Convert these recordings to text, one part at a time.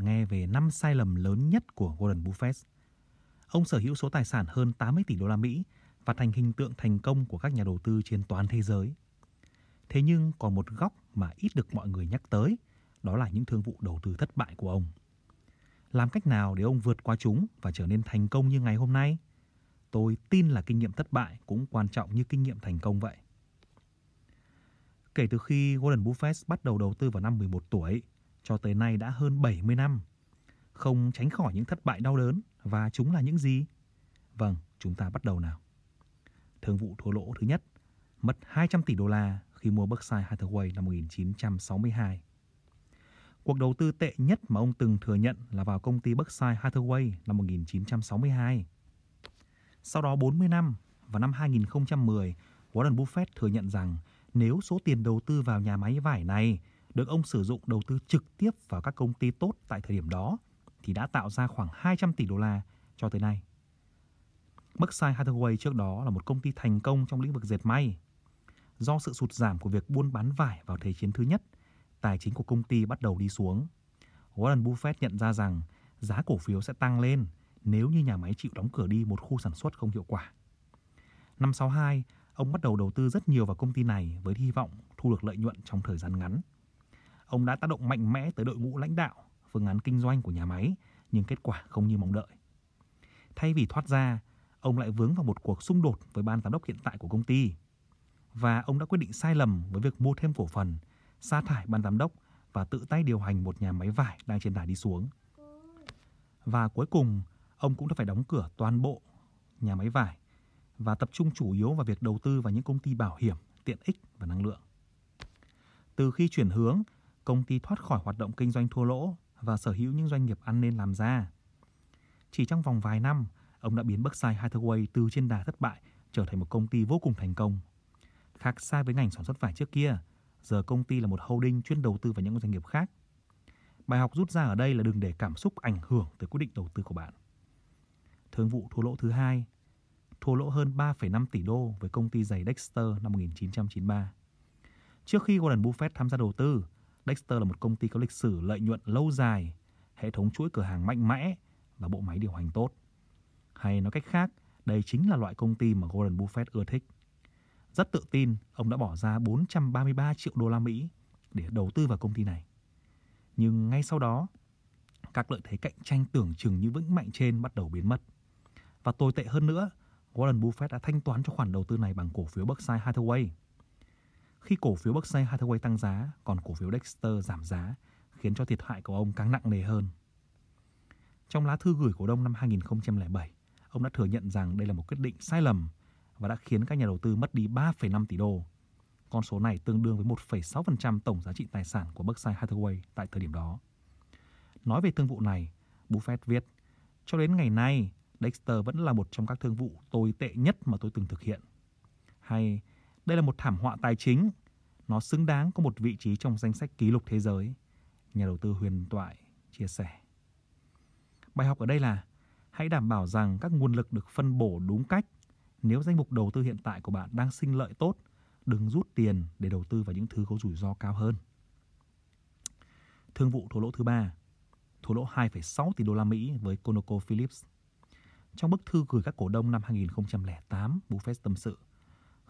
bạn nghe về 5 sai lầm lớn nhất của Warren Buffett. Ông sở hữu số tài sản hơn 80 tỷ đô la Mỹ và thành hình tượng thành công của các nhà đầu tư trên toàn thế giới. Thế nhưng còn một góc mà ít được mọi người nhắc tới, đó là những thương vụ đầu tư thất bại của ông. Làm cách nào để ông vượt qua chúng và trở nên thành công như ngày hôm nay? Tôi tin là kinh nghiệm thất bại cũng quan trọng như kinh nghiệm thành công vậy. Kể từ khi Warren Buffett bắt đầu đầu tư vào năm 11 tuổi, cho tới nay đã hơn 70 năm. Không tránh khỏi những thất bại đau đớn và chúng là những gì? Vâng, chúng ta bắt đầu nào. Thương vụ thua lỗ thứ nhất, mất 200 tỷ đô la khi mua Berkshire Hathaway năm 1962. Cuộc đầu tư tệ nhất mà ông từng thừa nhận là vào công ty Berkshire Hathaway năm 1962. Sau đó 40 năm, vào năm 2010, Warren Buffett thừa nhận rằng nếu số tiền đầu tư vào nhà máy vải này được ông sử dụng đầu tư trực tiếp vào các công ty tốt tại thời điểm đó thì đã tạo ra khoảng 200 tỷ đô la cho tới nay. Berkshire Hathaway trước đó là một công ty thành công trong lĩnh vực dệt may. Do sự sụt giảm của việc buôn bán vải vào Thế chiến thứ nhất, tài chính của công ty bắt đầu đi xuống. Warren Buffett nhận ra rằng giá cổ phiếu sẽ tăng lên nếu như nhà máy chịu đóng cửa đi một khu sản xuất không hiệu quả. Năm 62, ông bắt đầu đầu tư rất nhiều vào công ty này với hy vọng thu được lợi nhuận trong thời gian ngắn. Ông đã tác động mạnh mẽ tới đội ngũ lãnh đạo, phương án kinh doanh của nhà máy, nhưng kết quả không như mong đợi. Thay vì thoát ra, ông lại vướng vào một cuộc xung đột với ban giám đốc hiện tại của công ty. Và ông đã quyết định sai lầm với việc mua thêm cổ phần, sa thải ban giám đốc và tự tay điều hành một nhà máy vải đang trên đà đi xuống. Và cuối cùng, ông cũng đã phải đóng cửa toàn bộ nhà máy vải và tập trung chủ yếu vào việc đầu tư vào những công ty bảo hiểm, tiện ích và năng lượng. Từ khi chuyển hướng, công ty thoát khỏi hoạt động kinh doanh thua lỗ và sở hữu những doanh nghiệp ăn nên làm ra. Chỉ trong vòng vài năm, ông đã biến Berkshire Hathaway từ trên đà thất bại trở thành một công ty vô cùng thành công. Khác xa với ngành sản xuất vải trước kia, giờ công ty là một holding chuyên đầu tư vào những doanh nghiệp khác. Bài học rút ra ở đây là đừng để cảm xúc ảnh hưởng tới quyết định đầu tư của bạn. Thương vụ thua lỗ thứ hai, thua lỗ hơn 3,5 tỷ đô với công ty giày Dexter năm 1993. Trước khi Warren Buffett tham gia đầu tư, Dexter là một công ty có lịch sử lợi nhuận lâu dài, hệ thống chuỗi cửa hàng mạnh mẽ và bộ máy điều hành tốt. Hay nói cách khác, đây chính là loại công ty mà Warren Buffett ưa thích. Rất tự tin, ông đã bỏ ra 433 triệu đô la Mỹ để đầu tư vào công ty này. Nhưng ngay sau đó, các lợi thế cạnh tranh tưởng chừng như vững mạnh trên bắt đầu biến mất. Và tồi tệ hơn nữa, Warren Buffett đã thanh toán cho khoản đầu tư này bằng cổ phiếu Berkshire Hathaway – khi cổ phiếu Berkshire Hathaway tăng giá, còn cổ phiếu Dexter giảm giá, khiến cho thiệt hại của ông càng nặng nề hơn. Trong lá thư gửi cổ đông năm 2007, ông đã thừa nhận rằng đây là một quyết định sai lầm và đã khiến các nhà đầu tư mất đi 3,5 tỷ đô. Con số này tương đương với 1,6% tổng giá trị tài sản của Berkshire Hathaway tại thời điểm đó. Nói về thương vụ này, Buffett viết, cho đến ngày nay, Dexter vẫn là một trong các thương vụ tồi tệ nhất mà tôi từng thực hiện. Hay đây là một thảm họa tài chính. Nó xứng đáng có một vị trí trong danh sách kỷ lục thế giới. Nhà đầu tư huyền toại chia sẻ. Bài học ở đây là hãy đảm bảo rằng các nguồn lực được phân bổ đúng cách. Nếu danh mục đầu tư hiện tại của bạn đang sinh lợi tốt, đừng rút tiền để đầu tư vào những thứ có rủi ro cao hơn. Thương vụ thua lỗ thứ ba, thua lỗ 2,6 tỷ đô la Mỹ với ConocoPhillips. Trong bức thư gửi các cổ đông năm 2008, Buffett tâm sự –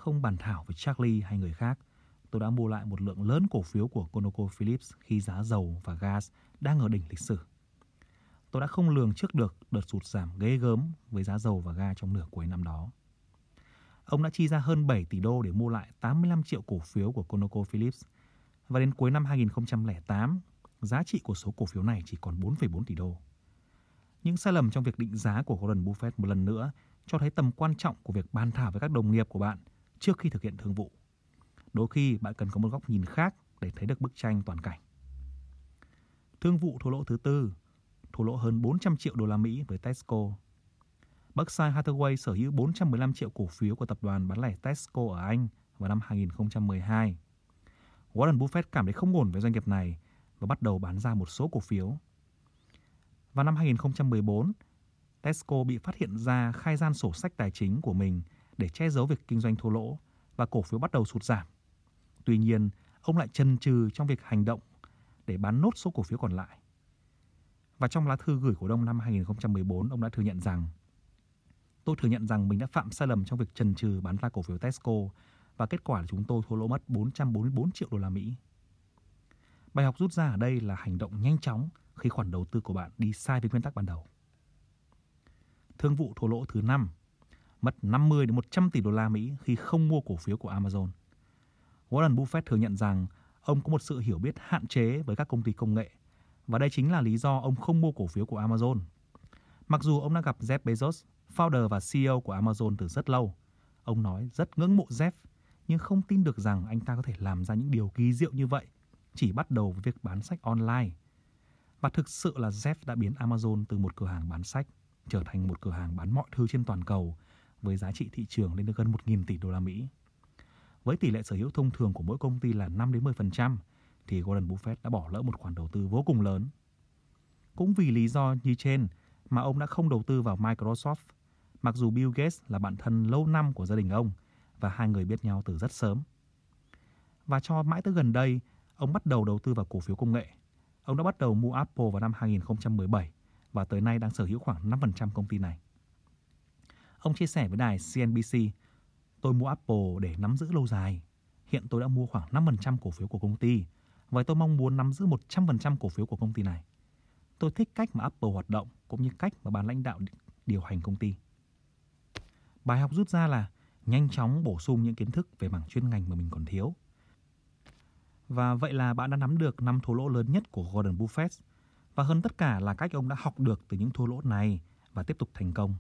không bàn thảo với Charlie hay người khác, tôi đã mua lại một lượng lớn cổ phiếu của ConocoPhillips khi giá dầu và gas đang ở đỉnh lịch sử. Tôi đã không lường trước được đợt sụt giảm ghê gớm với giá dầu và ga trong nửa cuối năm đó. Ông đã chi ra hơn 7 tỷ đô để mua lại 85 triệu cổ phiếu của ConocoPhillips và đến cuối năm 2008, giá trị của số cổ phiếu này chỉ còn 4,4 tỷ đô. Những sai lầm trong việc định giá của Warren Buffett một lần nữa cho thấy tầm quan trọng của việc bàn thảo với các đồng nghiệp của bạn trước khi thực hiện thương vụ. Đôi khi bạn cần có một góc nhìn khác để thấy được bức tranh toàn cảnh. Thương vụ thua lỗ thứ tư, thua lỗ hơn 400 triệu đô la Mỹ với Tesco. Berkshire Hathaway sở hữu 415 triệu cổ phiếu của tập đoàn bán lẻ Tesco ở Anh vào năm 2012. Warren Buffett cảm thấy không ổn với doanh nghiệp này và bắt đầu bán ra một số cổ phiếu. Vào năm 2014, Tesco bị phát hiện ra khai gian sổ sách tài chính của mình để che giấu việc kinh doanh thua lỗ và cổ phiếu bắt đầu sụt giảm. Tuy nhiên, ông lại chần chừ trong việc hành động để bán nốt số cổ phiếu còn lại. Và trong lá thư gửi cổ đông năm 2014, ông đã thừa nhận rằng Tôi thừa nhận rằng mình đã phạm sai lầm trong việc trần trừ bán ra cổ phiếu Tesco và kết quả là chúng tôi thua lỗ mất 444 triệu đô la Mỹ. Bài học rút ra ở đây là hành động nhanh chóng khi khoản đầu tư của bạn đi sai với nguyên tắc ban đầu. Thương vụ thua lỗ thứ 5, mất 50 đến 100 tỷ đô la Mỹ khi không mua cổ phiếu của Amazon. Warren Buffett thừa nhận rằng ông có một sự hiểu biết hạn chế với các công ty công nghệ và đây chính là lý do ông không mua cổ phiếu của Amazon. Mặc dù ông đã gặp Jeff Bezos, founder và CEO của Amazon từ rất lâu, ông nói rất ngưỡng mộ Jeff nhưng không tin được rằng anh ta có thể làm ra những điều kỳ diệu như vậy, chỉ bắt đầu với việc bán sách online. Và thực sự là Jeff đã biến Amazon từ một cửa hàng bán sách trở thành một cửa hàng bán mọi thứ trên toàn cầu với giá trị thị trường lên đến gần 1.000 tỷ đô la Mỹ. Với tỷ lệ sở hữu thông thường của mỗi công ty là 5 đến 10%, thì Warren Buffett đã bỏ lỡ một khoản đầu tư vô cùng lớn. Cũng vì lý do như trên mà ông đã không đầu tư vào Microsoft, mặc dù Bill Gates là bạn thân lâu năm của gia đình ông và hai người biết nhau từ rất sớm. Và cho mãi tới gần đây, ông bắt đầu đầu tư vào cổ phiếu công nghệ. Ông đã bắt đầu mua Apple vào năm 2017 và tới nay đang sở hữu khoảng 5% công ty này. Ông chia sẻ với đài CNBC, tôi mua Apple để nắm giữ lâu dài. Hiện tôi đã mua khoảng 5% cổ phiếu của công ty và tôi mong muốn nắm giữ 100% cổ phiếu của công ty này. Tôi thích cách mà Apple hoạt động cũng như cách mà ban lãnh đạo điều hành công ty. Bài học rút ra là nhanh chóng bổ sung những kiến thức về mảng chuyên ngành mà mình còn thiếu. Và vậy là bạn đã nắm được năm thua lỗ lớn nhất của Gordon Buffett và hơn tất cả là cách ông đã học được từ những thua lỗ này và tiếp tục thành công